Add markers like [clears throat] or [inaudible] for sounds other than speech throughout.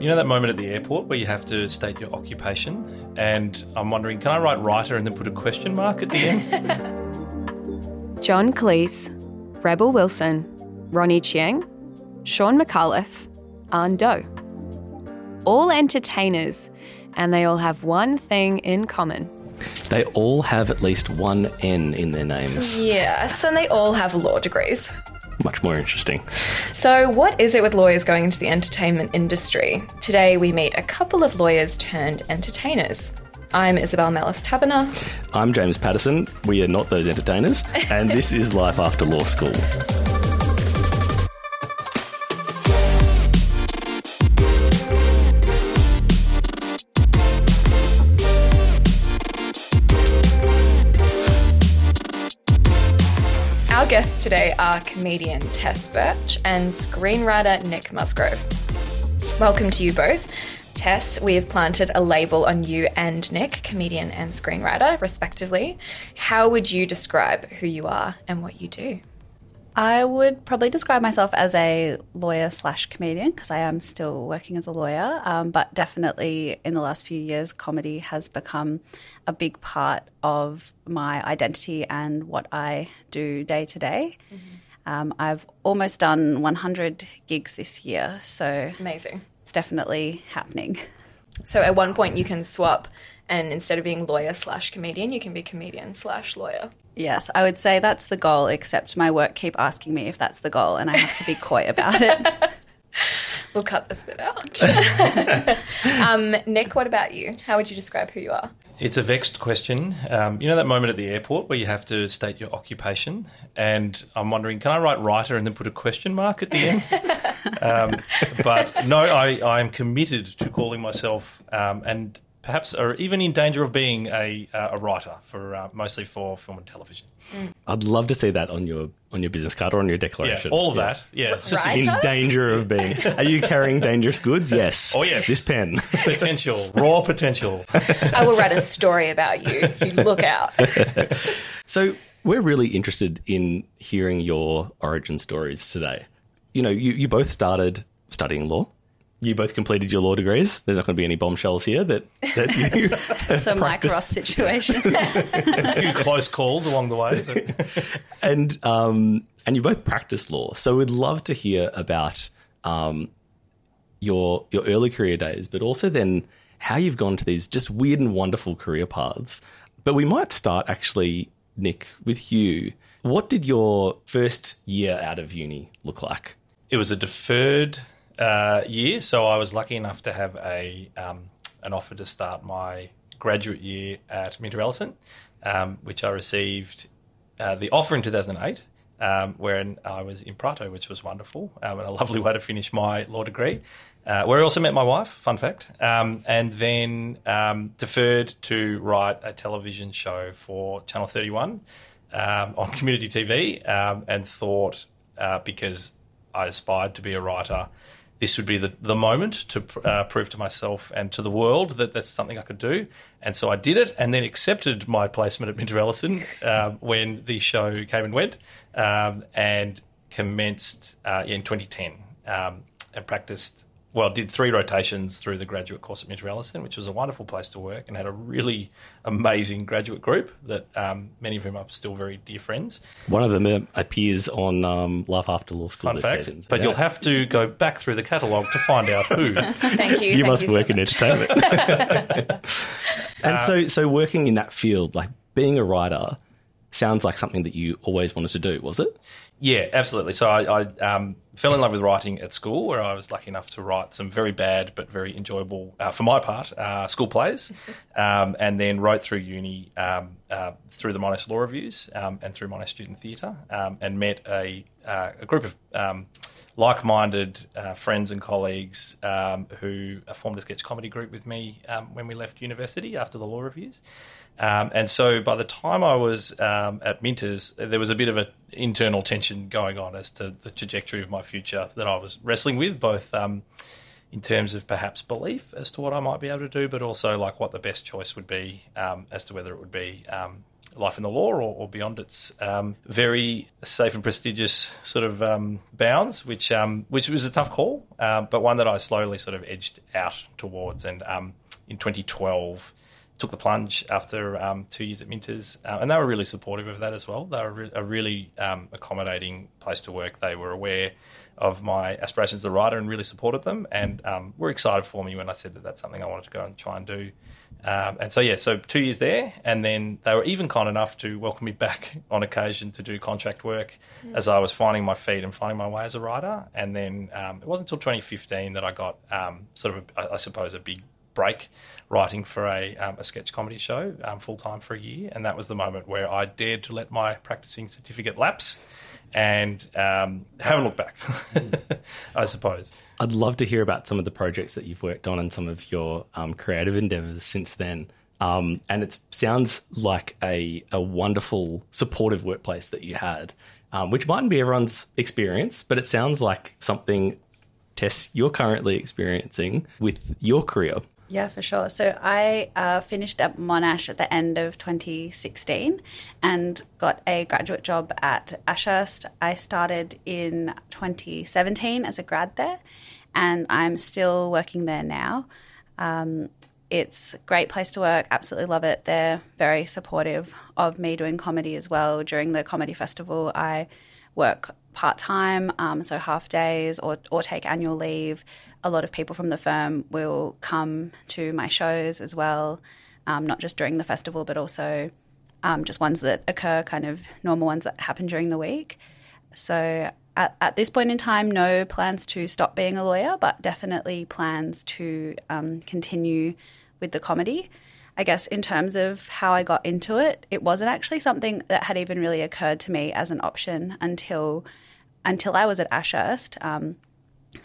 You know that moment at the airport where you have to state your occupation? And I'm wondering, can I write writer and then put a question mark at the end? [laughs] John Cleese, Rebel Wilson, Ronnie Chieng, Shaun Micallef, Anh Do. All entertainers, and they all have one thing in common. They all have at least one N in their names. Yes, and they all have law degrees. Much more interesting. So, what is it with lawyers going into the entertainment industry? Today, we meet a couple of lawyers turned entertainers. I'm Isabel Mellis Taberner. I'm James Patterson. We are not those entertainers, and this is Life After Law School. Guests today are comedian Tess Birch and screenwriter Nick Musgrove. Welcome to you both. Tess, we have planted a label on you and Nick, comedian and screenwriter, respectively. How would you describe who you are and what you do? I would probably describe myself as a lawyer slash comedian because I am still working as a lawyer. Um, but definitely in the last few years, comedy has become a big part of my identity and what I do day to day. Um, I've almost done 100 gigs this year, so Amazing. it's definitely happening. So at one point you can swap and instead of being lawyer slash comedian, you can be comedian slash lawyer. Yes, I would say that's the goal, except my work keep asking me if that's the goal, and I have to be coy about it. [laughs] We'll cut this bit out. [laughs] um, Nick, what about you? How would you describe who you are? It's a vexed question. Um, you know that moment at the airport where you have to state your occupation? And I'm wondering, can I write writer and then put a question mark at the end? [laughs] um, but no, I, I am committed to calling myself, um, and perhaps are even in danger of being a, uh, a writer for uh, mostly for film and television. I'd love to see that on your on your business card or on your Yeah, declaration. all of that. Yeah, it's just In danger of being. Are you carrying [laughs] dangerous goods? Yes. Oh, yes. This pen. potential, raw potential. [laughs] I will write a story about you. You look out. [laughs] So we're really interested in hearing your origin stories today. You know, you, you both started studying law. You both completed your law degrees. There's not going to be any bombshells here that, that you [laughs] [laughs] have So, Mike. Ross situation. [laughs] a few close calls along the way. But and um, and you both practice law. So we'd love to hear about um, your your early career days, but also then how you've gone to these just weird and wonderful career paths. But we might start actually, Nick, with you. What did your first year out of uni look like? it was a deferred uh, year, so I was lucky enough to have a um, an offer to start my graduate year at Minter Ellison, um, which I received uh, the offer in 2008, um, wherein I was in Prato, which was wonderful um, and a lovely way to finish my law degree. Uh, where I also met my wife, fun fact, um, and then um, deferred to write a television show for Channel 31 um, on community TV, and thought uh, because I aspired to be a writer, this would be the, the moment to uh, prove to myself and to the world that that's something I could do. And so I did it and then accepted my placement at Minter Ellison um, when the show came and went um, and commenced uh, in 2010 um, and practiced. Well, did three rotations through the graduate course at Minter Ellison, which was a wonderful place to work, and had a really amazing graduate group that um, many of whom are still very dear friends. One of them uh, appears on um, Life After Law School Fun this fact, season. but Yeah. you'll have to go back through the catalogue to find out who. [laughs] Thank you. you Thank must so work in entertainment. [laughs] [laughs] and so, so working in that field, like being a writer, sounds like something that you always wanted to do, was it? Yeah, absolutely. So I, I um, fell in love with writing at school, where I was lucky enough to write some very bad but very enjoyable, uh, for my part, uh, school plays, [laughs] um, and then wrote through uni um, uh, through the Monash Law Reviews um, and through Monash Student Theatre, um, and met a, uh, a group of um, like-minded uh, friends and colleagues um, who formed a sketch comedy group with me um, when we left university after the Law Reviews. Um, and so by the time I was um, at Minters, there was a bit of an internal tension going on as to the trajectory of my future that I was wrestling with, both um, in terms of perhaps belief as to what I might be able to do, but also like what the best choice would be um, as to whether it would be um, life in the law or, or beyond its um, very safe and prestigious sort of um, bounds, which um, which was a tough call, uh, but one that I slowly sort of edged out towards. And in 2012, took the plunge after um, two years at Minters, uh, and they were really supportive of that as well. They were re- a really um, accommodating place to work. They were aware of my aspirations as a writer and really supported them, and um, were excited for me when I said that that's something I wanted to go and try and do. Um, and so yeah, so two years there, and then they were even kind enough to welcome me back [laughs] on occasion to do contract work mm. as I was finding my feet and finding my way as a writer. And then um, it wasn't until 2015 that I got um, sort of, a, I suppose, a big break writing for a, um, a sketch comedy show um, full time for a year, and that was the moment where I dared to let my practicing certificate lapse, and um, haven't looked back. [laughs] I suppose. I'd love to hear about some of the projects that you've worked on and some of your um, creative endeavors since then. Um, and it sounds like a, a wonderful, supportive workplace that you had, um, which mightn't be everyone's experience, but it sounds like something, Tess, you're currently experiencing with your career. Yeah, for sure. So I uh, finished at Monash at the end of 2016 and got a graduate job at Ashurst. I started in 2017 as a grad there, and I'm still working there now. Um, it's a great place to work. Absolutely love it. They're very supportive of me doing comedy as well. During the comedy festival, I work part time, um, so half days, or or take annual leave a lot of people from the firm will come to my shows as well, um, not just during the festival, but also um, just ones that occur, kind of normal ones that happen during the week. So at, at, this point in time, no plans to stop being a lawyer, but definitely plans to um, continue with the comedy. I guess in terms of how I got into it, it wasn't actually something that had even really occurred to me as an option until until I was at Ashurst. Um,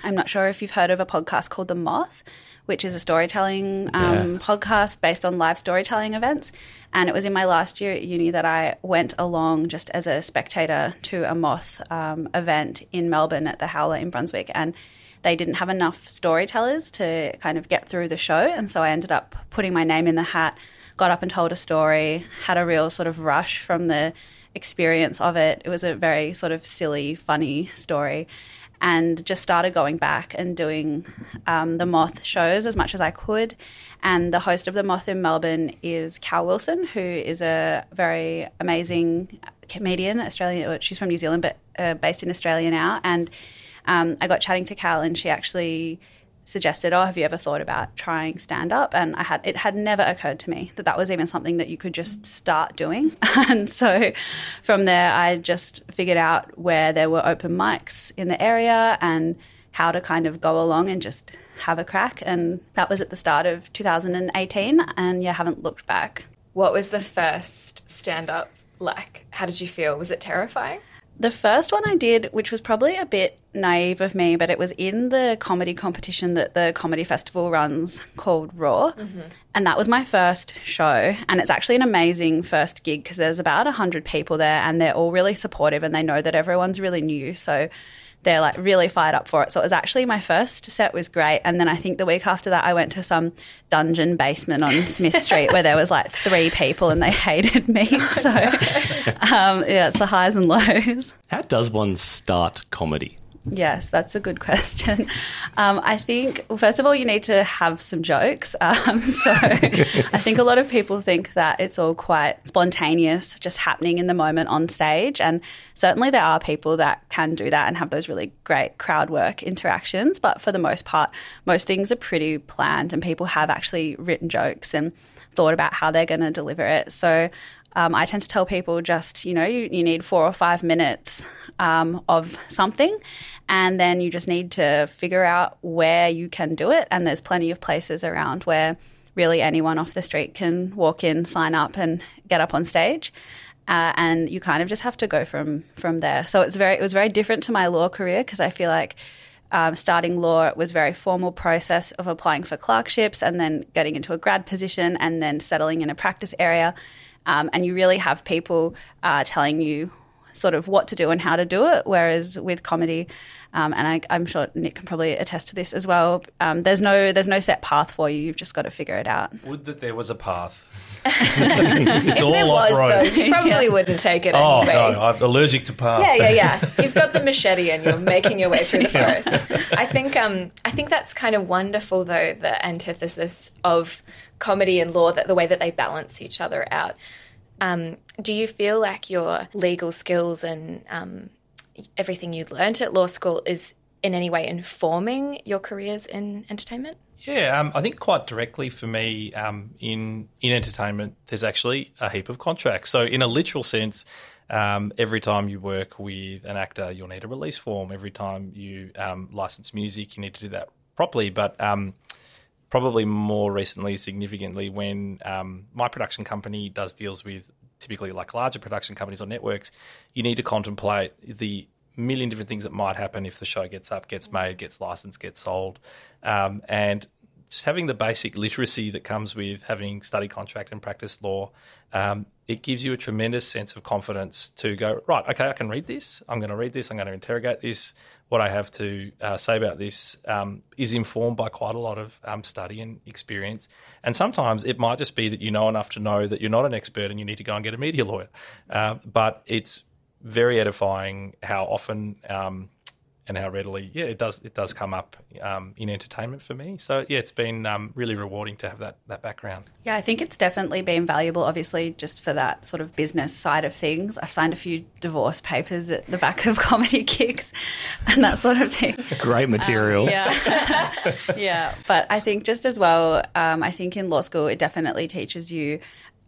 I'm not sure if you've heard of a podcast called The Moth, which is a storytelling um, yeah. podcast based on live storytelling events. And it was in my last year at uni that I went along just as a spectator to a Moth um, event in Melbourne at the Howler in Brunswick. And they didn't have enough storytellers to kind of get through the show. And so I ended up putting my name in the hat, got up and told a story, had a real sort of rush from the experience of it. It was a very sort of silly, funny story and just started going back and doing um, the Moth shows as much as I could. And the host of the Moth in Melbourne is Cal Wilson, who is a very amazing comedian, Australian. She's from New Zealand, but uh, based in Australia now. And um, I got chatting to Cal, and she actually suggested, "Oh, have you ever thought about trying stand up?" And I had it had never occurred to me that that was even something that you could just start doing. [laughs] and so from there, I just figured out where there were open mics in the area and how to kind of go along and just have a crack. And that was at the start of 2018, and yeah, haven't looked back. What was the first stand up like? How did you feel? Was it terrifying? The first one I did, which was probably a bit naive of me, but it was in the comedy competition that the comedy festival runs called Raw. Mm-hmm. And that was my first show. And it's actually an amazing first gig because there's about 100 people there and they're all really supportive and they know that everyone's really new. So they're like really fired up for it. So it was actually my first set was great, and then I think the week after that I went to some dungeon basement on Smith Street where there was like three people and they [laughs] hated me. [laughs] So um, yeah, it's the highs and lows. How does one start comedy? Yes, that's a good [laughs] question. Um, I think, well, first of all, you need to have some jokes. [laughs] Um, so I think a lot of people think that it's all quite spontaneous, just happening in the moment on stage. And certainly there are people that can do that and have those really great crowd work interactions. But for the most part, most things are pretty planned and people have actually written jokes and thought about how they're going to deliver it. So um, I tend to tell people just, you know, you, you need four or five minutes um, of something, and then you just need to figure out where you can do it. And there's plenty of places around where really anyone off the street can walk in, sign up, and get up on stage. Uh, and you kind of just have to go from from there. So it's very it was very different to my law career because I feel like um, starting law it was very formal process of applying for clerkships and then getting into a grad position and then settling in a practice area. Um, and you really have people uh, telling you sort of what to do and how to do it. Whereas with comedy, um, and I, am sure Nick can probably attest to this as well. Um, there's no there's no set path for you. You've just got to figure it out. Would that there was a path. It's [laughs] all there was, road. though, you probably wouldn't take it [laughs] Oh anyway. no, I'm allergic to parts. Yeah, yeah, yeah. [laughs] You've got the machete and you're making your way through the forest. I think um, I think that's kind of wonderful though, the antithesis of comedy and law, that the way that they balance each other out. Um, do you feel like your legal skills and um, everything you learned at law school is in any way informing your careers in entertainment? Yeah, um, I think quite directly for me um, in in entertainment, there's actually a heap of contracts. So in a literal sense, um, every time you work with an actor, you'll need a release form. Every time you um, license music, you need to do that properly. But um, probably more recently, significantly, when um, my production company does deals with typically like larger production companies or networks, you need to contemplate the million different things that might happen if the show gets up, gets made, gets licensed, gets sold, um, and just having the basic literacy that comes with having studied contract and practiced law, um, it gives you a tremendous sense of confidence to go right. Okay, I can read this. I'm going to read this. I'm going to interrogate this. What I have to uh, say about this um, is informed by quite a lot of um, study and experience. And sometimes it might just be that you know enough to know that you're not an expert and you need to go and get a media lawyer. Uh, but it's very edifying how often um, and how readily, yeah, it does it does come up um, in entertainment for me. So yeah, it's been um, really rewarding to have that that background. Yeah, I think it's definitely been valuable, obviously, just for that sort of business side of things. I've signed a few divorce papers at the back of [laughs] comedy kicks and that sort of thing. [laughs] Great material. Yeah. [laughs] yeah. But I think just as well, um, I think in law school, it definitely teaches you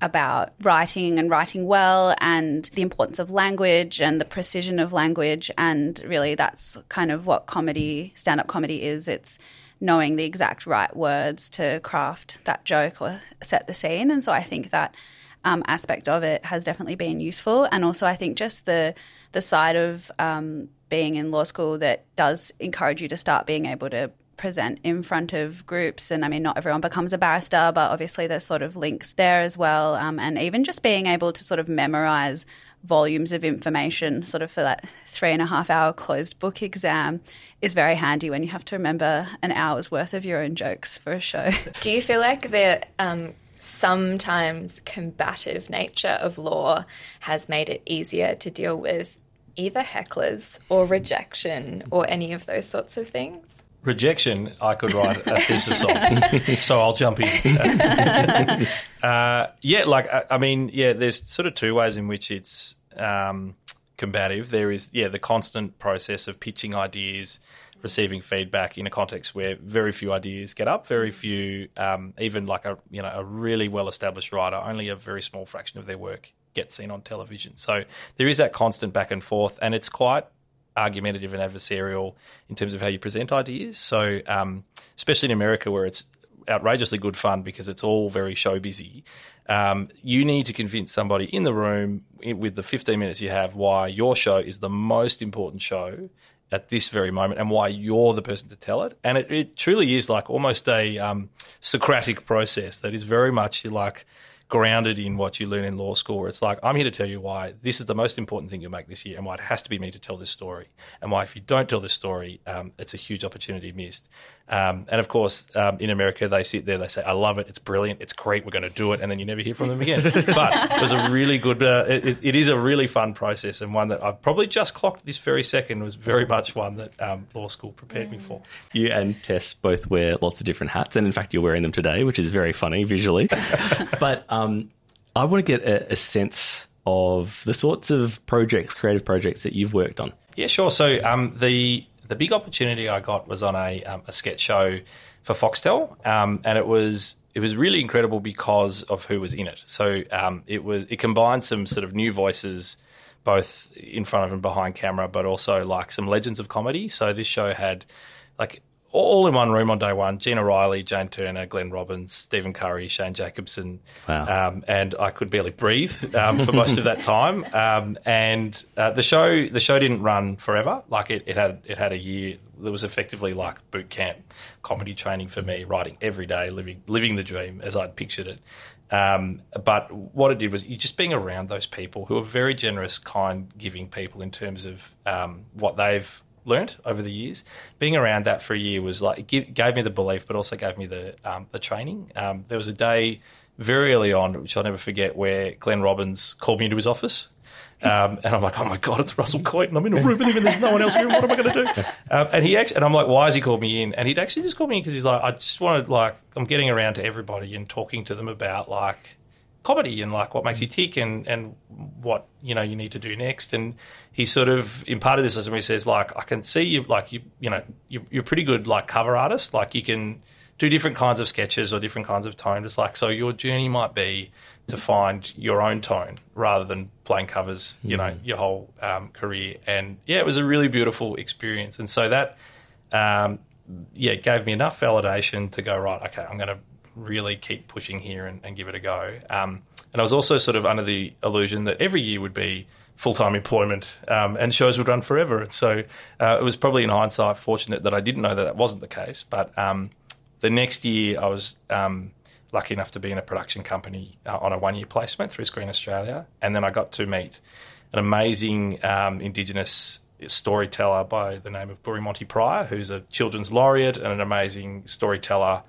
about writing and writing well and the importance of language and the precision of language. And really, that's kind of what comedy, stand up comedy is. It's knowing the exact right words to craft that joke or set the scene. And so I think that um, aspect of it has definitely been useful. And also, I think just the the side of um, being in law school that does encourage you to start being able to present in front of groups. And I mean, not everyone becomes a barrister, but obviously there's sort of links there as well. Um, and even just being able to sort of memorize volumes of information, sort of for that three and a half hour closed book exam, is very handy when you have to remember an hour's worth of your own jokes for a show. [laughs] Do you feel like the um, sometimes combative nature of law has made it easier to deal with either hecklers or rejection or any of those sorts of things? Rejection, I could write a thesis [laughs] on, so I'll jump in. [laughs] uh, yeah, like I, I mean, yeah, there's sort of two ways in which it's um, combative. There is, yeah, the constant process of pitching ideas, receiving feedback in a context where very few ideas get up, very few, um, even like a you know a really well established writer, only a very small fraction of their work gets seen on television. So there is that constant back and forth, and it's quite argumentative and adversarial in terms of how you present ideas. So, um, especially in America, where it's outrageously good fun because it's all very show busy, um, you need to convince somebody in the room with the 15 minutes you have why your show is the most important show at this very moment and why you're the person to tell it. And it, it truly is like almost a um, Socratic process that is very much like grounded in what you learn in law school, where it's like, I'm here to tell you why this is the most important thing you'll make this year and why it has to be me to tell this story. And why, if you don't tell this story, um, it's a huge opportunity missed. Um, and of course, um, in America, they sit there, they say, I love it, it's brilliant, it's great, we're going to do it. And then you never hear from them again. [laughs] but it was a really good, uh, it, it is a really fun process and one that I've probably just clocked this very second was very much one that um, law school prepared me for. You and Tess both wear lots of different hats, and in fact, you're wearing them today, which is very funny visually. [laughs] but um, I want to get a, a sense of the sorts of projects, creative projects that you've worked on. Yeah, sure. So um, the the big opportunity I got was on a, um, a sketch show for Foxtel, um, and it was it was really incredible because of who was in it. So um, it was it combined some sort of new voices, both in front of and behind camera, but also like some legends of comedy. So this show had like all in one room on day one. Gina Riley, Jane Turner, Glenn Robbins, Stephen Curry, Shane Jacobson, Wow. um, and I could barely breathe um, for most of that time. Um, and uh, the show the show didn't run forever. Like it, it had it had a year. It was effectively like boot camp comedy training for me, writing every day, living living the dream as I'd pictured it. Um, but what it did was you just being around those people who are very generous, kind, giving people in terms of um, what they've learnt over the years. Being around that for a year was like it gave me the belief, but also gave me the um, the training. Um, there was a day very early on, which I'll never forget, where Glenn Robbins called me into his office. Um, and I'm like, oh my god, it's Russell and I'm in a room with him, and there's no one else here. What am I going to do? Um, and he actually, and I'm like, why has he called me in? And he'd actually just called me in because he's like, I just wanted like, I'm getting around to everybody and talking to them about like comedy and like what makes you tick and and what you know you need to do next. And he sort of imparted this as me. He says like, I can see you like you you know you, you're pretty good like cover artist. Like you can do different kinds of sketches or different kinds of tone. Just like so, your journey might be to find your own tone rather than playing covers, you know, your whole um, career. And yeah, it was a really beautiful experience. And so that, um, yeah, it gave me enough validation to go, right, okay, I'm going to really keep pushing here and, and give it a go. Um, and I was also sort of under the illusion that every year would be full time employment um, and shows would run forever. And so uh, it was probably in hindsight fortunate that I didn't know that that wasn't the case. But um, the next year I was um, lucky enough to be in a production company uh, on a one year placement through Screen Australia. And then I got to meet an amazing um, Indigenous storyteller by the name of Boori Monty Pryor, who's a children's laureate and an amazing storyteller,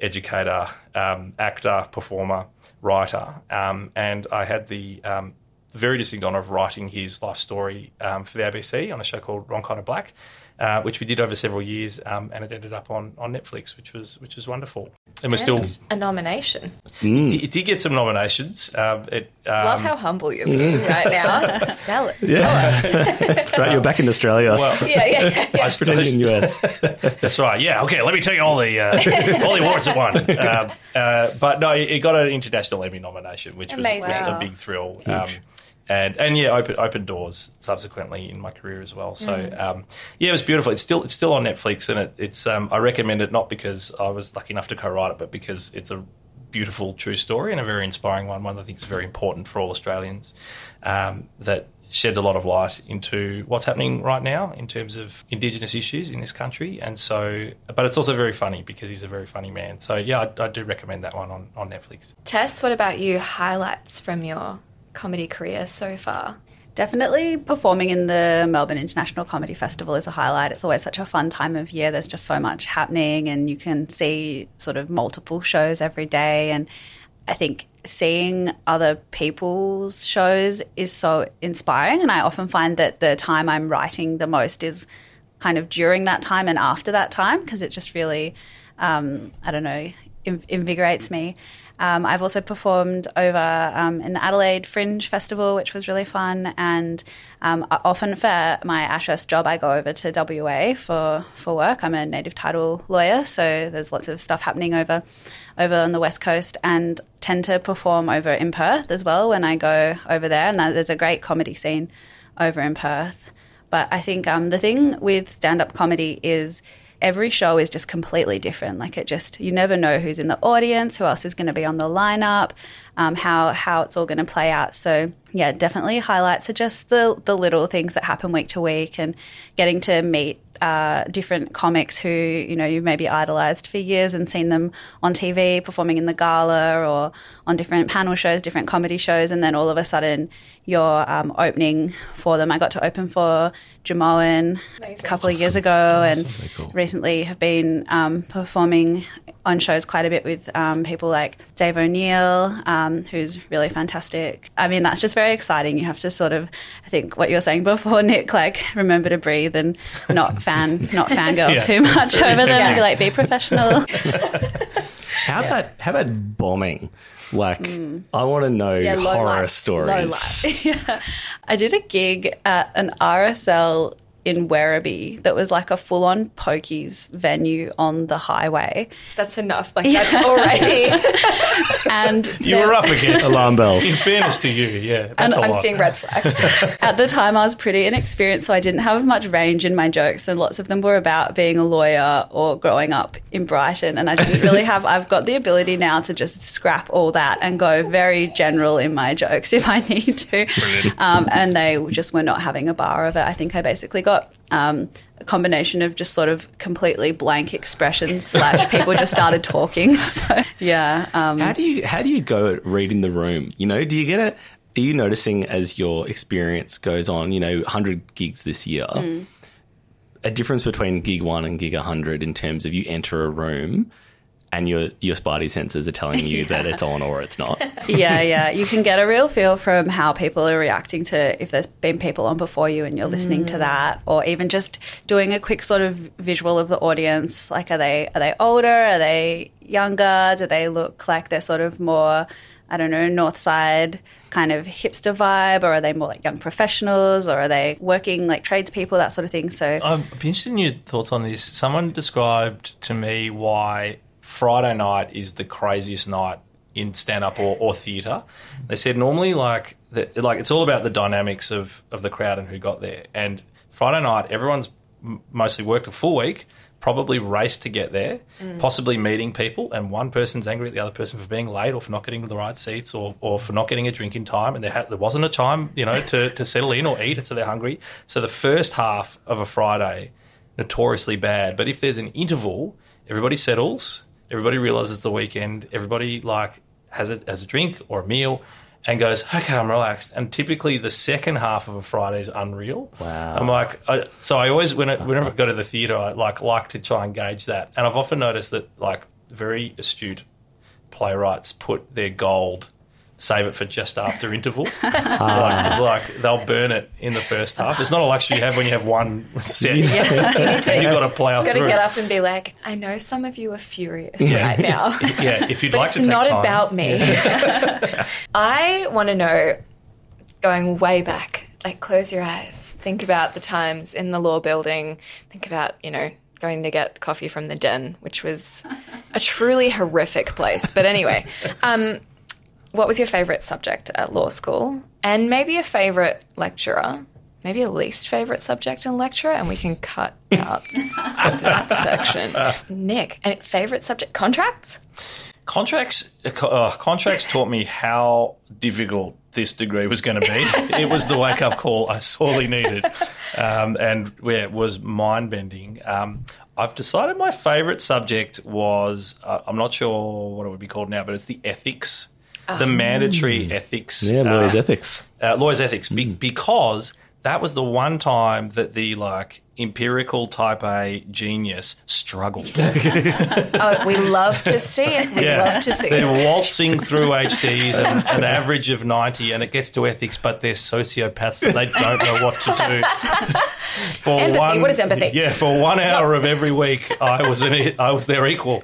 educator, um, actor, performer, writer. Um, and I had the um, very distinct honour of writing his life story um, for the ABC on a show called Wrong Kind of Black. Uh, which we did over several years, um, and it ended up on, on Netflix, which was which was wonderful. And we're still a nomination. it, it did get some nominations. Um, it, um, Love how humble you're being right now. [laughs] Sell it. Yeah, that's [laughs] right. You're back in Australia. well, [laughs] Yeah, yeah, yeah. I pretending in US. That's right. Yeah. Okay. Let me tell you all the uh, all the awards it won. Um, uh, but no, it, it got an international Emmy nomination, which was, was Amazing. a big thrill. And and yeah, open open doors subsequently in my career as well. So um, yeah, it was beautiful. It's still it's still on Netflix, and it, it's um, I recommend it not because I was lucky enough to co-write it, but because it's a beautiful true story and a very inspiring one. One that I think is very important for all Australians. Um, that sheds a lot of light into what's happening right now in terms of Indigenous issues in this country. And so, but it's also very funny because he's a very funny man. So yeah, I, I do recommend that one on, on Netflix. Tess, what about you? Highlights from your comedy career so far? Definitely performing in the Melbourne International Comedy Festival is a highlight. It's always such a fun time of year. There's just so much happening, and you can see sort of multiple shows every day. And I think seeing other people's shows is so inspiring. And I often find that the time I'm writing the most is kind of during that time and after that time because it just really, um, I don't know, inv- invigorates me. Um, I've also performed over um, in the Adelaide Fringe Festival, which was really fun. And um, often for my Ashurst job, I go over to WA for, for work. I'm a native title lawyer, so there's lots of stuff happening over over on the west coast, and tend to perform over in Perth as well when I go over there. And there's a great comedy scene over in Perth. But I think um, the thing with stand up comedy is every show is just completely different. Like it just, you never know who's in the audience, who else is going to be on the lineup, um, how, how it's all going to play out. So, yeah, definitely highlights are just the, the little things that happen week to week and getting to meet uh, different comics who you know you've maybe idolized for years and seen them on TV performing in the gala or on different panel shows, different comedy shows, and then all of a sudden you're um, opening for them. I got to open for Jimeoin a couple of years ago, and Very cool. recently have been um, performing on shows quite a bit with um, people like Dave O'Neill, um, who's really fantastic. I mean, that's just very exciting. You have to sort of, I think, what you were saying before, [laughs] Nick, like remember to breathe and not fan, not [laughs] fangirl Yeah. too much over them. technical. And be like, be professional. [laughs] How about how about bombing? Like, I want to know Mm. Yeah, low horror lights, stories. Low light. yeah. I did a gig at an RSL in Werribee that was like a full on pokies venue on the highway. That's enough. Like that's already. [laughs] And You were up against [laughs] Alarm bells. In fairness to you, yeah, that's a I'm lot. seeing red flags. [laughs] at the time I was pretty inexperienced, so I didn't have much range in my jokes, and lots of them were about being a lawyer or growing up in Brighton. And I didn't really have. I've got the ability now to just scrap all that and go very general in my jokes if I need to. Um, and they just were not having a bar of it. I think I basically got. Um, a combination of just sort of completely blank expressions slash people just started talking. [laughs] So yeah, um, How do you how do you go at reading the room? You know, do you get it? are you noticing as your experience goes on, you know, 100 gigs this year, a difference between gig 1 and gig 100 in terms of you enter a room and your your spidey senses are telling you [laughs] that it's on or it's not. [laughs] yeah, yeah. You can get a real feel from how people are reacting to if there's been people on before you and you're listening to mm. that, or even just doing a quick sort of visual of the audience. Like, are they are they older? Are they younger? Do they look like they're sort of more, I don't know, north side kind of hipster vibe, or are they more like young professionals, or are they working like tradespeople, that sort of thing? So um, I'm be interested in your thoughts on this. Someone described to me why Friday night is the craziest night in stand up or, or theatre. They said normally like the, like it's all about the dynamics of, of the crowd and who got there. And Friday night, everyone's m- mostly worked a full week, probably raced to get there, mm. possibly meeting people, and one person's angry at the other person for being late or for not getting the right seats or, or for not getting a drink in time, and there, ha- there wasn't a time, you know, to, to settle in or eat, and so they're hungry. So the first half of a Friday, notoriously bad. But if there's an interval, everybody settles, everybody realizes the weekend, everybody like has it as a drink or a meal. And goes, okay, I'm relaxed. And typically, the second half of a Friday is unreal. Wow. I'm like, I, so I always, when I, whenever I [laughs] go to the theatre, I like like to try and gauge that. And I've often noticed that like very astute playwrights put their gold, save it for just after interval. [laughs] like, it's like they'll burn it in the first half. It's not a luxury you have when you have one set. [laughs] You need to, You've got to plow got to get up and be like, I know some of you are furious Yeah. right now. [laughs] Yeah, if you'd but like to take not about me. I want to know, going way back, like close your eyes, think about the times in the law building, think about, you know, going to get coffee from the den, which was a truly horrific place. But anyway, um, what was your favourite subject at law school? And maybe a favourite lecturer? Maybe a least favourite subject and lecturer, and we can cut [laughs] out that section. Nick, and favourite subject? Contracts? Contracts, uh, contracts taught me how difficult this degree was going to be. [laughs] it was the wake up call I sorely needed, um, and yeah, it was mind bending. Um, I've decided my favourite subject was uh, I'm not sure what it would be called now, but it's the ethics, the mandatory ethics. Yeah, lawyers uh, ethics. uh, lawyers ethics be- because that was the one time that the like empirical type A genius struggled. [laughs] Oh, we love to see it. We love to see They're it. waltzing through HDs and an average of 90, and it gets to ethics, but they're sociopaths and they don't know what to do. For Empathy. What is empathy? Yeah, for one hour of every week, I was an, I was their equal.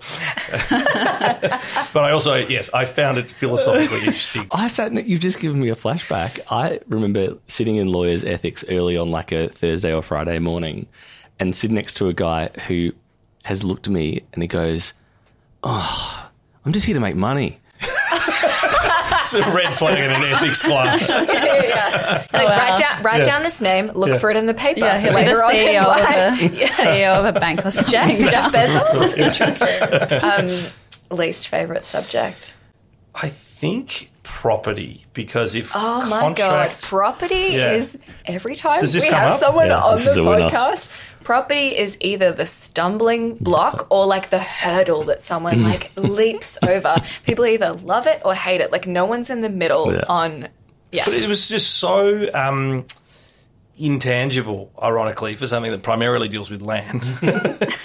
but I also, yes, I found it philosophically interesting. I sat. in- You've just given me a flashback. I remember sitting in lawyers ethics early on, like a Thursday or Friday morning, and sit next to a guy who has looked at me and he goes, "Oh, I'm just here to make money." It's a red flag in an ethics class. [laughs] Like, write down, write Yeah. down this name. Look Yeah. for it in the paper. yeah, he'll be the later on in CEO life. of, a, [laughs] CEO of a bank or Jeff, something. Jeff Bezos. [laughs] Interesting. Um, least favorite subject. I think property, because if Oh my contracts, god, property Yeah. is every time we have up? someone Yeah, on the is winner. podcast. Property is either the stumbling block or like the hurdle that someone like leaps [laughs] over. People either love it or hate it. Like no one's in the middle Yeah. on. Yeah, But it was just so um, intangible, ironically, for something that primarily deals with land. [laughs]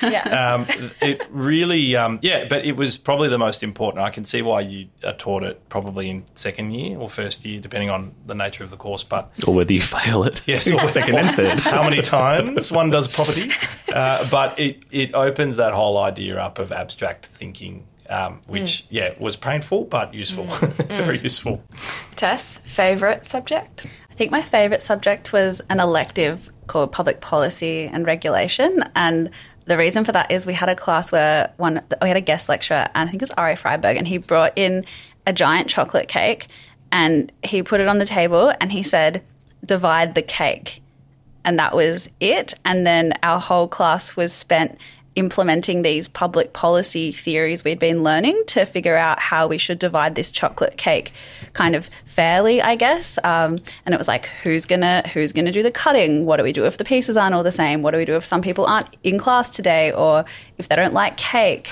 yeah. um, it really, um, yeah, but it was probably the most important. I can see why you uh, taught it probably in second year or first year, depending on the nature of the course. But Or whether you fail it. [laughs] yes, or second and third. [laughs] how many times one does property. Uh, but it, it opens that whole idea up of abstract thinking, um, which, mm. yeah, was painful but useful. Mm. [laughs] Very mm. useful. Tess, favorite subject? I think my favourite subject was an elective called Public Policy and Regulation. And the reason for that is we had a class where one we had a guest lecturer, and I think it was Arie Freiberg, and he brought in a giant chocolate cake and he put it on the table and he said, divide the cake. And that was it. And then our whole class was spent implementing these public policy theories we'd been learning to figure out how we should divide this chocolate cake kind of fairly, I guess. Um, and it was like, who's gonna who's gonna do the cutting? What do we do if the pieces aren't all the same? What do we do if some people aren't in class today, or if they don't like cake?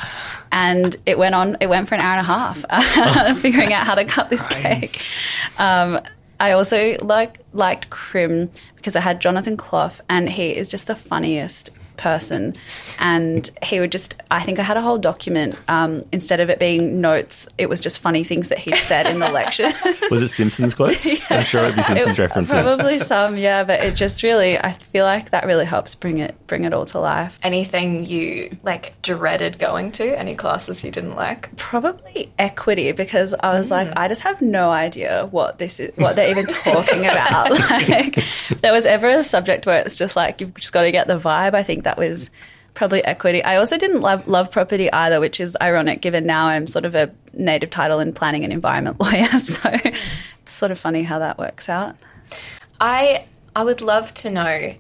And it went on. It went for an hour and a half, [laughs] figuring out how to cut this cake. Um, I also like liked Crim because I had Jonathan Clough, and he is just the funniest person. And he would just, I think I had a whole document. Um, instead of it being notes, it was just funny things that he said in the lecture. [laughs] Was it Simpsons quotes? [laughs] yeah. I'm sure it'd be Simpsons It- references. Probably some, yeah. But it just really, I feel like that really helps bring it bring it all to life. Anything you like dreaded going to? Any classes you didn't like? Probably equity because I was like, I just have no idea what this is, what they're even talking [laughs] about. like, there was ever a subject where it's just like you've just got to get the vibe. I think that was probably equity. I also didn't love love property either, which is ironic given now I'm sort of a native title and planning and environment [laughs] lawyer. So it's sort of funny how that works out. I I would love to know.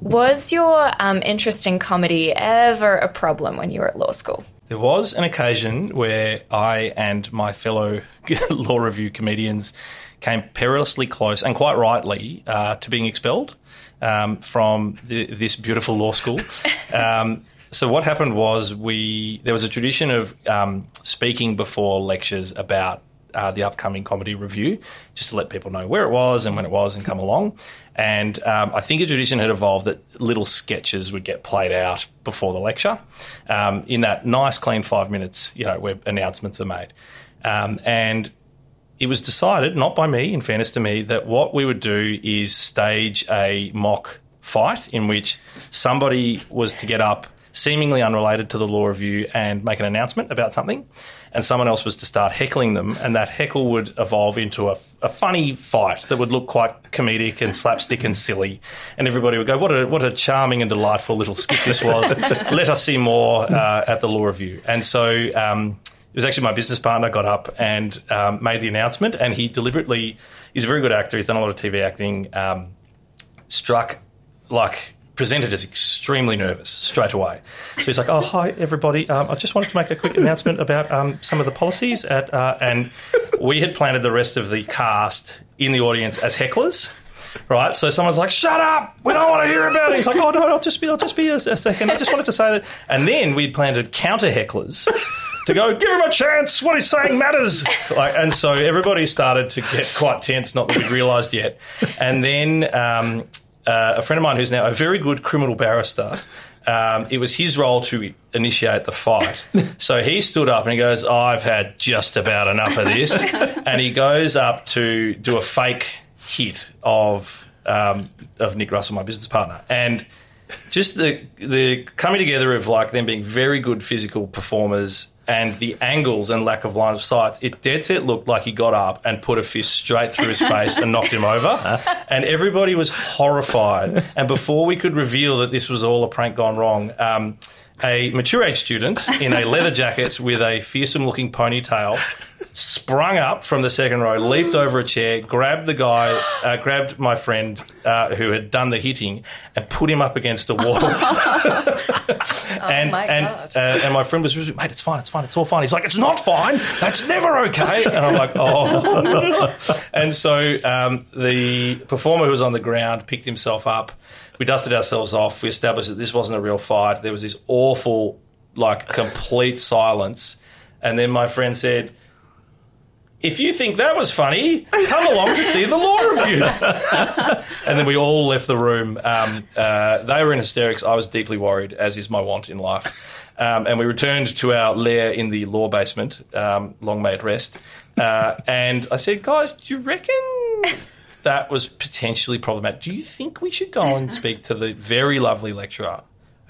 Was your um, interest in comedy ever a problem when you were at law school? There was an occasion where I and my fellow [laughs] law review comedians came perilously close, and quite rightly, uh, to being expelled um, from the, this beautiful law school. [laughs] Um, so what happened was we there was a tradition of um, speaking before lectures about uh, the upcoming comedy review, just to let people know where it was and when it was and come along. And um, I think a tradition had evolved that little sketches would get played out before the lecture um, in that nice, clean five minutes, you know, where announcements are made. Um, and it was decided, not by me, in fairness to me, that what we would do is stage a mock fight in which somebody was to get up, seemingly unrelated to the law review, and make an announcement about something, and someone else was to start heckling them, and that heckle would evolve into a, a funny fight that would look quite comedic and slapstick and silly, and everybody would go, "What a what a charming and delightful little skit this was! [laughs] Let us see more uh, at the law review." And so. Um, it was actually my business partner got up and um, made the announcement, and he deliberately he's a very good actor. He's done a lot of TV acting. Um, struck like presented as extremely nervous straight away. So he's like, "Oh, hi everybody! Um, I just wanted to make a quick announcement about um, some of the policies." At uh, and we had planted the rest of the cast in the audience as hecklers. Right, so someone's like, "Shut up! We don't want to hear about it." He's like, "Oh no, I'll just be, I'll just be a, a second. I just wanted to say that." And then we'd planted counter hecklers to go, give him a chance. What he's saying matters. Like, and so everybody started to get quite tense, not that we'd realised yet. And then um, uh, a friend of mine who's now a very good criminal barrister. Um, it was his role to initiate the fight. So he stood up and he goes, I've had just about enough of this. and he goes up to do a fake hit of um, of Nick Russell, my business partner. And just the the coming together of like them being very good physical performers and the angles and lack of line of sight, it dead set looked like he got up and put a fist straight through his face and knocked him over. [laughs] And everybody was horrified. And before we could reveal that this was all a prank gone wrong, um, a mature age student in a leather jacket with a fearsome looking ponytail sprung up from the second row, leaped over a chair, grabbed the guy, uh, grabbed my friend uh, who had done the hitting, and put him up against a wall. [laughs] and my and God. Uh, and my friend was, mate, it's fine, it's fine, it's all fine. He's like, it's not fine. That's never okay. And I'm like, oh. [laughs] and so um, the performer who was on the ground picked himself up. We dusted ourselves off. We established that this wasn't a real fight. There was this awful, like, complete silence. And then my friend said, if you think that was funny, come along to see the law review. [laughs] and then we all left the room. Um, uh, they were in hysterics. I was deeply worried, as is my want in life. Um, and we returned to our lair in the law basement. Um, long may it rest. Uh, and I said, guys, do you reckon that was potentially problematic? Do you think we should go and speak to the very lovely lecturer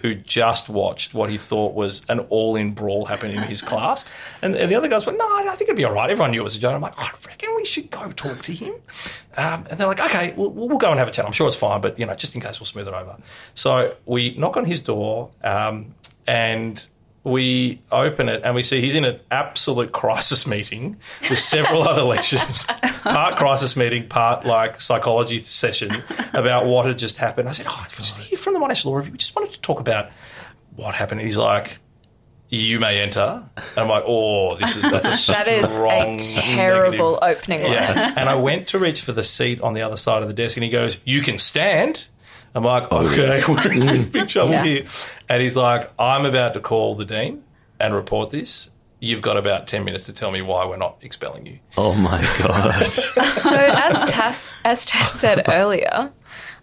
who just watched what he thought was an all-in brawl happen in his class. And, and the other guys went, no, I think it'd be all right. Everyone knew it was a joke. I'm like, I reckon we should go talk to him. Um, and they're like, okay, we'll, we'll go and have a chat. I'm sure it's fine, but, you know, just in case we'll smooth it over. So we knock on his door um, and we open it and we see he's in an absolute crisis meeting with several other lecturers, part crisis meeting, part like psychology session about what had just happened. I said, Oh, just hear from the Monash Law Review. We just wanted to talk about what happened. And he's like, You may enter. And I'm like, Oh, this is that's a [laughs] That is a terrible negative. opening line. Yeah. and I went to reach for the seat on the other side of the desk, and he goes, "You can stand." I'm like, "Okay, [laughs] we're in big, big trouble Yeah. here." And he's like, "I'm about to call the dean and report this. You've got about ten minutes to tell me why we're not expelling you." Oh my god. [laughs] [laughs] So as Tess as Tess said earlier,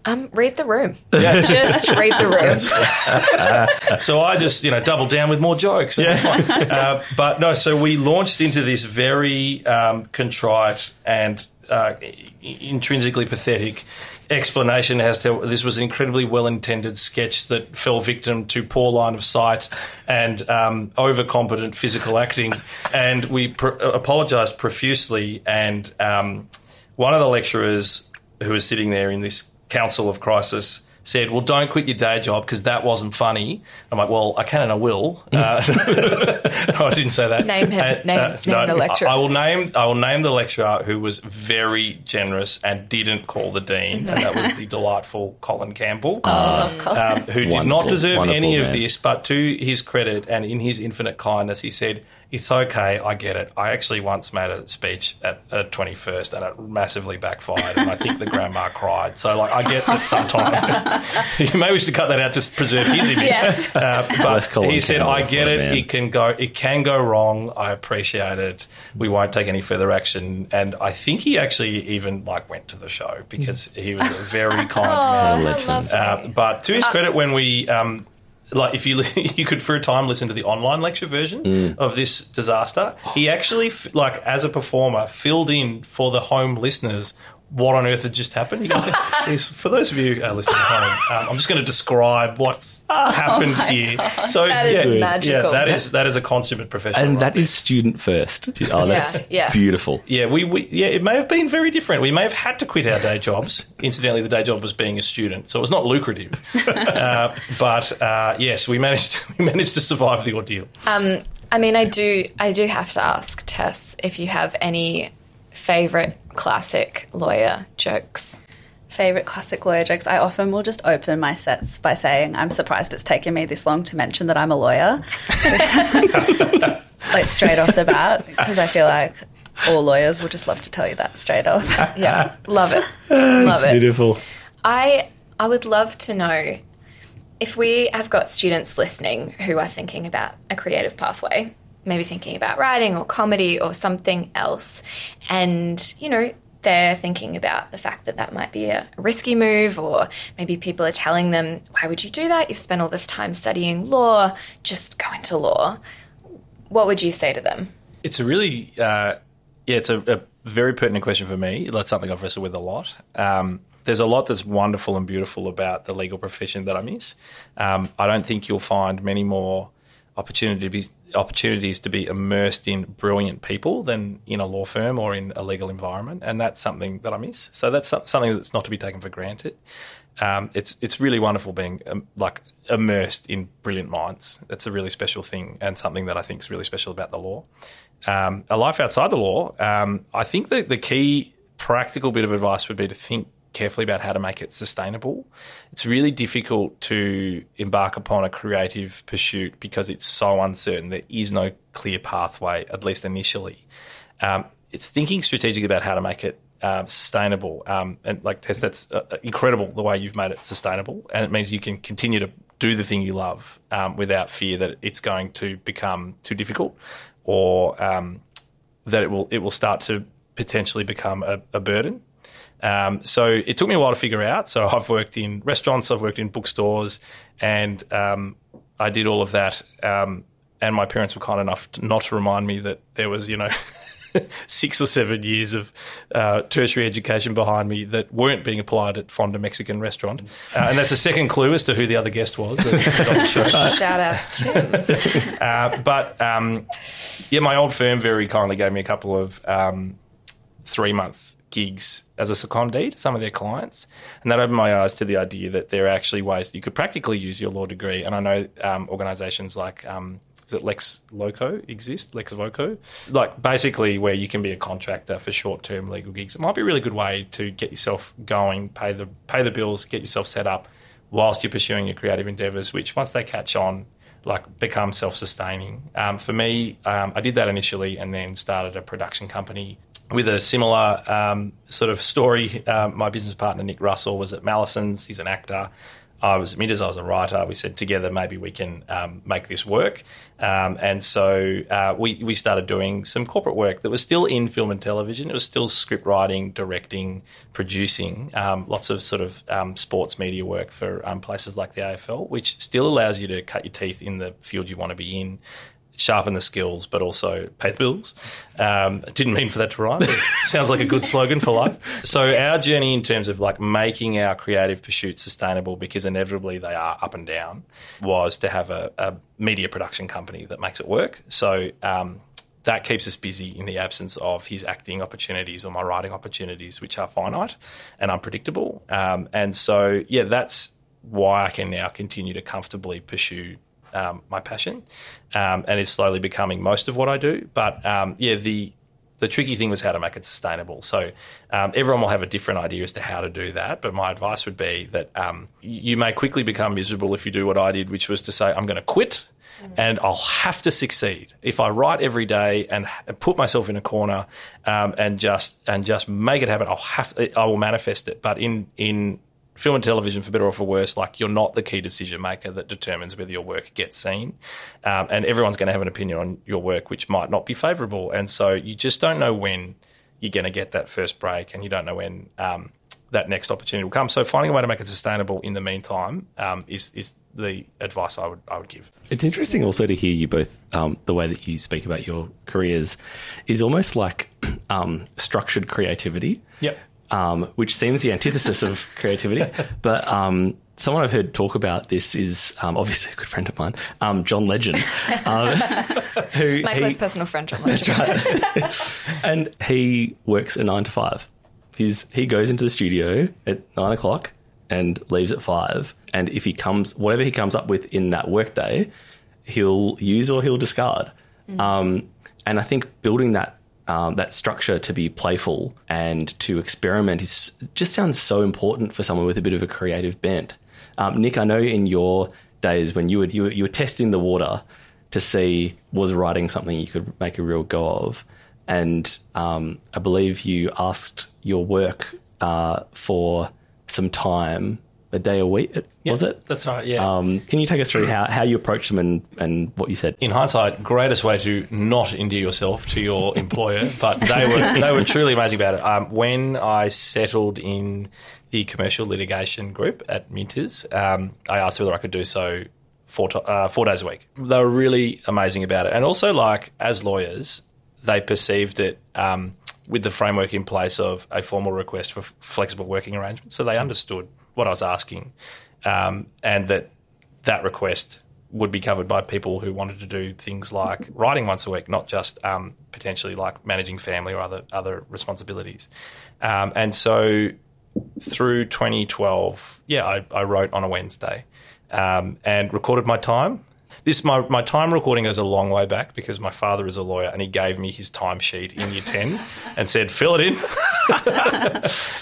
Um, read the room. Yeah. Just read the room. so I just, you know, doubled down with more jokes. Uh, but no, so we launched into this very um, contrite and uh, intrinsically pathetic explanation as to this was an incredibly well intended sketch that fell victim to poor line of sight and um, overcompetent physical acting. And we pr- apologised profusely. And um, one of the lecturers who was sitting there in this council of crisis said, "Well, don't quit your day job because that wasn't funny." I'm like, "Well, I can and I will." [laughs] Uh, no, [laughs] I didn't say that. Name him. And, name, name the lecturer. I, I will name. I will name the lecturer who was very generous and didn't call the dean, and that was the [laughs] delightful Colin Campbell, love um, who did not deserve any wonderful of this. But to his credit and in his infinite kindness, he said. It's okay, I get it. I actually once made a speech at a 21st and it massively backfired, and I think the grandma [laughs] cried. So, like, I get that sometimes [laughs] you may wish to cut that out to preserve his image. Yes. Uh, Bless but [laughs] Colin he said, "I get it. man." It can go. It can go wrong. I appreciate it. We won't take any further action." And I think he actually even like went to the show because he was a very kind man. legend. lovely. Uh, but to his credit, when we um, like, if you [laughs] you could for a time listen to the online lecture version Mm. of this disaster, he actually like as a performer filled in for the home listeners. What on earth had just happened? He goes, [laughs] he's- for those of you uh, listening at home, um, I'm just going to describe what's [laughs] happened here. So Oh That is yeah, magical. Yeah, that is that is a consummate professional. And right that there. is student first. [laughs] Oh, that's yeah. beautiful. Yeah, we, we yeah, it may have been very different. We may have had to quit our day jobs. Incidentally, the day job was being a student, so it was not lucrative. uh, but uh, yes, we managed we managed to survive the ordeal. I mean, I do. I do have to ask Tess if you have any favorite classic lawyer jokes. Favorite classic lawyer jokes. I often will just open my sets by saying, I'm surprised it's taken me this long to mention that I'm a lawyer. [laughs] like straight off the bat, because I feel like all lawyers will just love to tell you that straight off. Yeah, love it. love it. Beautiful. I I would love to know if we have got students listening who are thinking about a creative pathway, maybe thinking about writing or comedy or something else, and you know they're thinking about the fact that that might be a risky move, or maybe people are telling them, "Why would you do that? You've spent all this time studying law. Just go into law." What would you say to them? It's a really uh, yeah, it's a, a very pertinent question for me. That's something I've wrestled with a lot. Um, there's a lot that's wonderful and beautiful about the legal profession that I miss. Um, I don't think you'll find many more opportunities opportunities to be immersed in brilliant people than in a law firm or in a legal environment, and that's something that I miss. So that's something that's not to be taken for granted. Um, it's it's really wonderful being um, like immersed in brilliant minds. That's a really special thing, and something that I think is really special about the law. Um, a life outside the law, um, I think that the key practical bit of advice would be to think carefully about how to make it sustainable. It's really difficult to embark upon a creative pursuit because it's so uncertain. There is no clear pathway, at least initially. Um, it's thinking strategic about how to make it um, sustainable. Um, and like Tess, that's uh, incredible the way you've made it sustainable, and it means you can continue to do the thing you love um, without fear that it's going to become too difficult, or um, that it will it will start to potentially become a, a burden. Um, so it took me a while to figure out. So I've worked in restaurants, I've worked in bookstores, and um, I did all of that. Um, and my parents were kind enough to not to remind me that there was, you know, [laughs] six or seven years of uh, tertiary education behind me that weren't being applied at Fonda Mexican restaurant. Uh, and that's a second clue as to who the other guest was. [laughs] Shout out Tim. [laughs] Uh, but um, yeah, my old firm very kindly gave me a couple of um, three month gigs as a secondee to some of their clients, and that opened my eyes to the idea that there are actually ways that you could practically use your law degree. And I know um, organisations like um, is it Lex Loco exist, Lex Voco, like basically where you can be a contractor for short term legal gigs. It might be a really good way to get yourself going, pay the pay the bills, get yourself set up whilst you're pursuing your creative endeavours. Which once they catch on, like become self-sustaining. Um, for me, um, I did that initially, and then started a production company with a similar um, sort of story. Um, my business partner Nick Russell was at Mallesons. He's an actor. I was at Minters, I was a writer. We said together maybe we can um, make this work. Um, and so uh, we, we started doing some corporate work that was still in film and television. It was still script writing, directing, producing, um, lots of sort of um, sports media work for um, places like the AFL, which still allows you to cut your teeth in the field you want to be in sharpen the skills, but also pay the bills. Um, didn't mean for that to rhyme. [laughs] Sounds like a good slogan for life. So our journey in terms of like making our creative pursuits sustainable, because inevitably they are up and down, was to have a, a media production company that makes it work. So. Um, that keeps us busy in the absence of his acting opportunities or my writing opportunities, which are finite and unpredictable. Um, and so, yeah, that's why I can now continue to comfortably pursue um, my passion, um, and is slowly becoming most of what I do. But um, yeah, the the tricky thing was how to make it sustainable. So um, everyone will have a different idea as to how to do that. But my advice would be that um, you may quickly become miserable if you do what I did, which was to say, I'm going to quit and I'll have to succeed if I write every day and, and put myself in a corner um, and just and just make it happen. I'll have I will manifest it. But in in film and television, for better or for worse, like you're not the key decision maker that determines whether your work gets seen. Um, and everyone's going to have an opinion on your work, which might not be favourable. And so you just don't know when you're going to get that first break and you don't know when um, that next opportunity will come. So finding a way to make it sustainable in the meantime um, is, is the advice I would, I would give. It's interesting also to hear you both, um, the way that you speak about your careers is almost like [clears throat] um, structured creativity. Yep um, which seems the antithesis of creativity. But um, someone I've heard talk about this is um, obviously a good friend of mine, um, John Legend. Um, [laughs] who My close personal friend, John Legend. That's right. [laughs] and he works a nine to five. He's, he goes into the studio at nine o'clock and leaves at five. And if he comes, whatever he comes up with in that workday, he'll use or he'll discard. Mm. and I think building that um, that structure to be playful and to experiment is just sounds so important for someone with a bit of a creative bent. Um, Nick, I know in your days when you would you were, you were testing the water to see was writing something you could make a real go of, and um, I believe you asked your work uh, for some time a day a week, was it? That's right, yeah. Um, can you take us through how, how you approached them and, and what you said? In hindsight, greatest way to not endear yourself to your [laughs] employer, but they were they were truly amazing about it. Um, when I settled in the commercial litigation group at Minters, um, I asked whether I could do so four, to, uh, four days a week. They were really amazing about it. And also, like, as lawyers, they perceived it um, with the framework in place of a formal request for flexible working arrangements. So they understood what I was asking, um, and that that request would be covered by people who wanted to do things like writing once a week, not just um, potentially like managing family or other other responsibilities. Um, and so through 2012, yeah, I, I wrote on a Wednesday um, and recorded my time this my, my time recording goes a long way back because my father is a lawyer and he gave me his timesheet in year 10 and said fill it in. [laughs]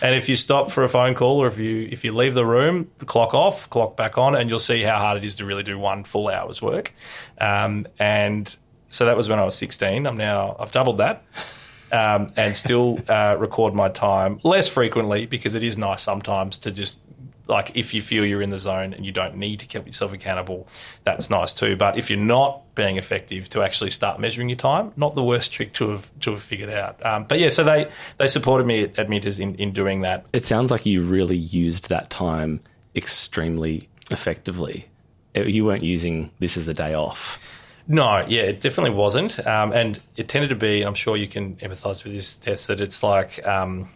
And if you stop for a phone call or if you if you leave the room the clock off clock back on and you'll see how hard it is to really do one full hour's work. Um, and so that was when I was 16 I'm now I've doubled that um, and still uh, record my time less frequently because it is nice sometimes to just like if you feel you're in the zone and you don't need to keep yourself accountable, that's nice too. But if you're not being effective, to actually start measuring your time, not the worst trick to have to have figured out. Um, but yeah, so they they supported me at, at Minters in, in doing that. It sounds like you really used that time extremely effectively. Uh, you weren't using this as a day off. No, yeah, it definitely wasn't, um, and it tended to be. I'm sure you can empathise with this Tess that it's like. Um,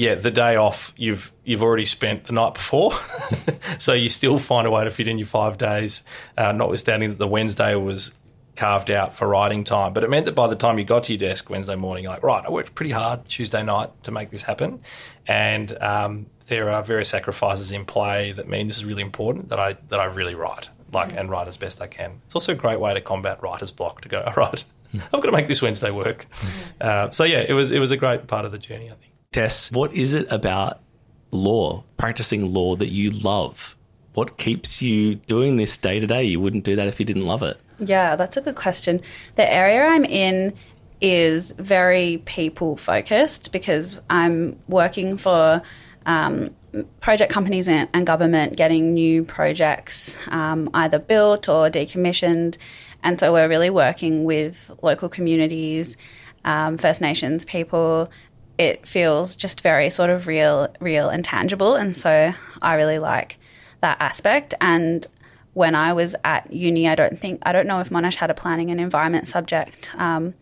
yeah, the day off you've you've already spent the night before, [laughs] so you still find a way to fit in your five days, uh, notwithstanding that the Wednesday was carved out for writing time. But it meant that by the time you got to your desk Wednesday morning, you're like, right, I worked pretty hard Tuesday night to make this happen, and um, there are various sacrifices in play that mean this is really important that I that I really write like and write as best I can. It's also a great way to combat writer's block to go, [laughs] all right, I've got to make this Wednesday work. Uh, so yeah, it was it was a great part of the journey, I think. Tess, what is it about law, practicing law, that you love? What keeps you doing this day to day? You wouldn't do that if you didn't love it. Yeah, that's a good question. The area I'm in is very people focused because I'm working for um, project companies and, and, government getting new projects um, either built or decommissioned. And so we're really working with local communities, um, First Nations people. It feels just very sort of real, real and tangible. And so I really like that aspect. And when I was at uni, I don't think I don't know if Monash had a planning and environment subject um,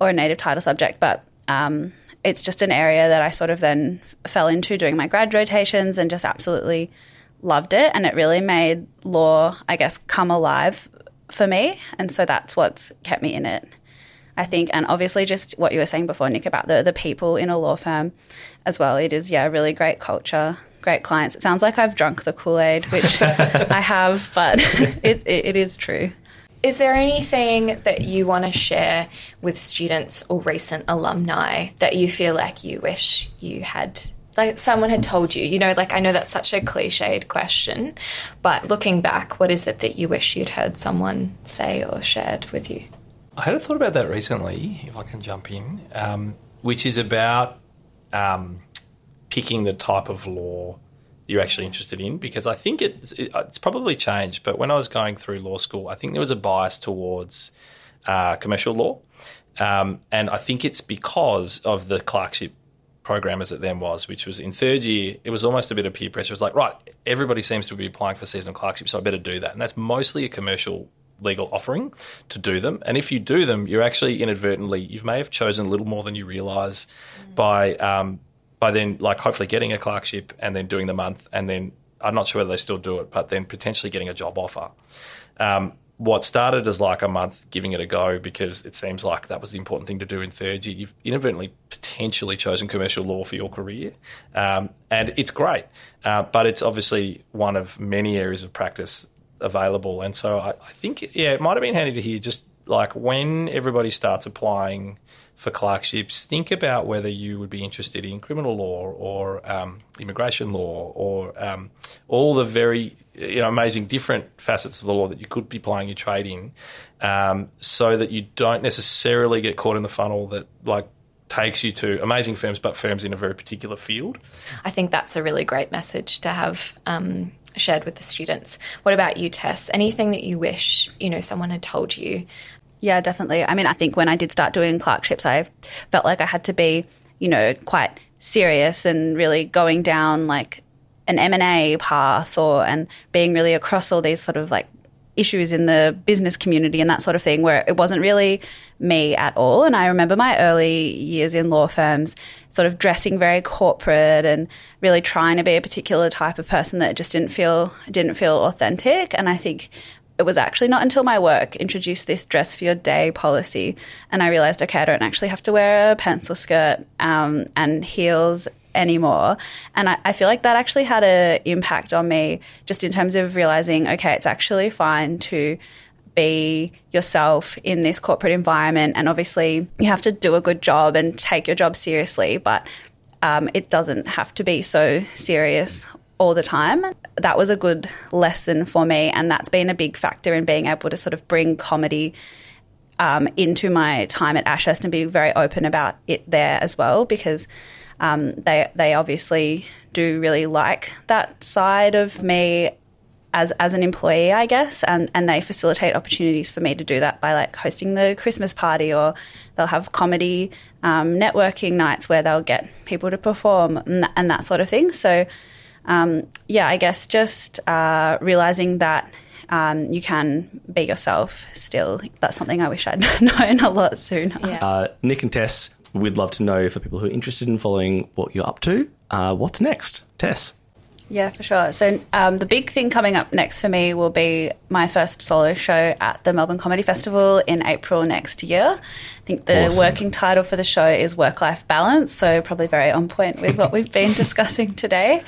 or a native title subject, but um, it's just an area that I sort of then fell into doing my grad rotations and just absolutely loved it. And it really made law, I guess, come alive for me. And so that's what's kept me in it. I think, and obviously, just what you were saying before, Nick, about the, the people in a law firm as well. It is, yeah, really great culture, great clients. It sounds like I've drunk the Kool Aid, which [laughs] I have, but [laughs] it, it, it is true. Is there anything that you want to share with students or recent alumni that you feel like you wish you had like someone had told you you know like i know that's such a cliched question but looking back what is it that you wish you'd heard someone say or shared with you i had a thought about that recently if i can jump in um, which is about um, picking the type of law you're actually interested in because I think it's, it's probably changed. But when I was going through law school, I think there was a bias towards uh, commercial law. Um, and I think it's because of the clerkship program as it then was, which was in third year, it was almost a bit of peer pressure. It was like, right, everybody seems to be applying for seasonal clerkship, so I better do that. And that's mostly a commercial legal offering to do them. And if you do them, you're actually inadvertently, you may have chosen a little more than you realise mm. by um, by then like hopefully getting a clerkship and then doing the month and then I'm not sure whether they still do it, but then potentially getting a job offer. Um, what started as like a month giving it a go because it seems like that was the important thing to do in third year. You've inadvertently potentially chosen commercial law for your career, um, and it's great, uh, but it's obviously one of many areas of practice available. And so I, I think yeah, it might have been handy to hear just like when everybody starts applying for clerkships, think about whether you would be interested in criminal law or um, immigration law or um, all the very you know amazing different facets of the law that you could be playing your trade in, um, so that you don't necessarily get caught in the funnel that like takes you to amazing firms, but firms in a very particular field. I think that's a really great message to have um, shared with the students. What about you, Tess? Anything that you wish you know someone had told you yeah, definitely. I mean, I think when I did start doing clerkships, I felt like I had to be, you know, quite serious and really going down like an M&A path or and being really across all these sort of like issues in the business community and that sort of thing where it wasn't really me at all. And I remember my early years in law firms sort of dressing very corporate and really trying to be a particular type of person that just didn't feel didn't feel authentic. And I think it was actually not until my work introduced this dress for your day policy and I realized, okay, I don't actually have to wear a pencil skirt um, and heels anymore. And I, I, feel like that actually had an impact on me just in terms of realizing, okay, it's actually fine to be yourself in this corporate environment. And obviously, you have to do a good job and take your job seriously, but um, it doesn't have to be so serious all the time. That was a good lesson for me, and that's been a big factor in being able to sort of bring comedy um, into my time at Ashurst and be very open about it there as well, because um, they they obviously do really like that side of me as as an employee, I guess, and and they facilitate opportunities for me to do that by like hosting the Christmas party, or they'll have comedy um, networking nights where they'll get people to perform and, and that sort of thing. So um, yeah, I guess just uh, realizing that um, you can be yourself still. That's something I wish I'd [laughs] known a lot sooner. Yeah. Uh, Nick and Tess, we'd love to know for people who are interested in following what you're up to, uh, what's next? Tess. Yeah, for sure. So um, the big thing coming up next for me will be my first solo show at the Melbourne Comedy Festival in April next year. I think the awesome. working title for the show is Work Life Balance, so probably very on point with what we've been [laughs] discussing today.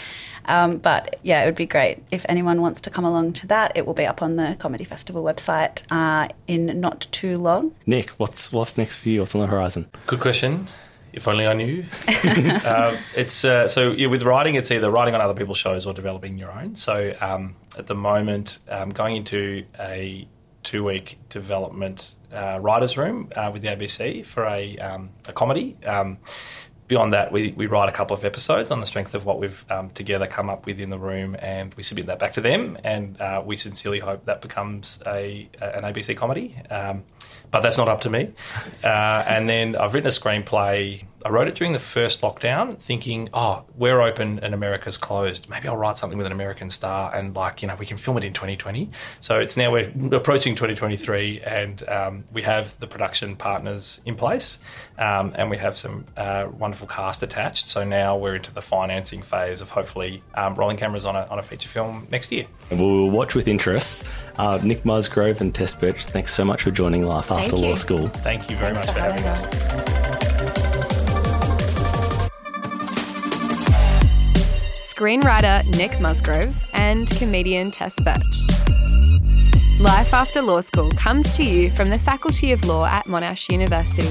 Um, but yeah, it would be great if anyone wants to come along to that. It will be up on the Comedy Festival website uh, in not too long. Nick, what's what's next for you? What's on the horizon? Good question. If only I knew. uh, [laughs] it's uh, so yeah, with writing, it's either writing on other people's shows or developing your own. So um, at the moment, um, going into a two-week development uh, writers' room uh, with the ABC for a, um, a comedy. Um, beyond that, we, we write a couple of episodes on the strength of what we've um, together come up with in the room, and we submit that back to them. And uh, we sincerely hope that becomes a an ABC comedy. Um, but that's not up to me. Uh, and then I've written a screenplay. I wrote it during the first lockdown, thinking, oh, we're open and America's closed. Maybe I'll write something with an American star and, like, you know, we can film it in 2020. So it's now we're approaching 2023 and um, we have the production partners in place um, and we have some uh, wonderful cast attached. So now we're into the financing phase of hopefully um, rolling cameras on a, on a feature film next year. And we'll watch with interest. Uh, Nick Musgrove and Tess Birch, thanks so much for joining Life After Law. School. Thank you very Thanks much for for having having us. Screenwriter Nick Musgrove and comedian Tess Birch. Life After Law School comes to you from the Faculty of Law at Monash University.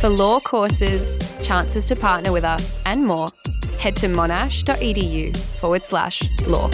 For law courses, chances to partner with us, and more, head to monash.edu forward slash law.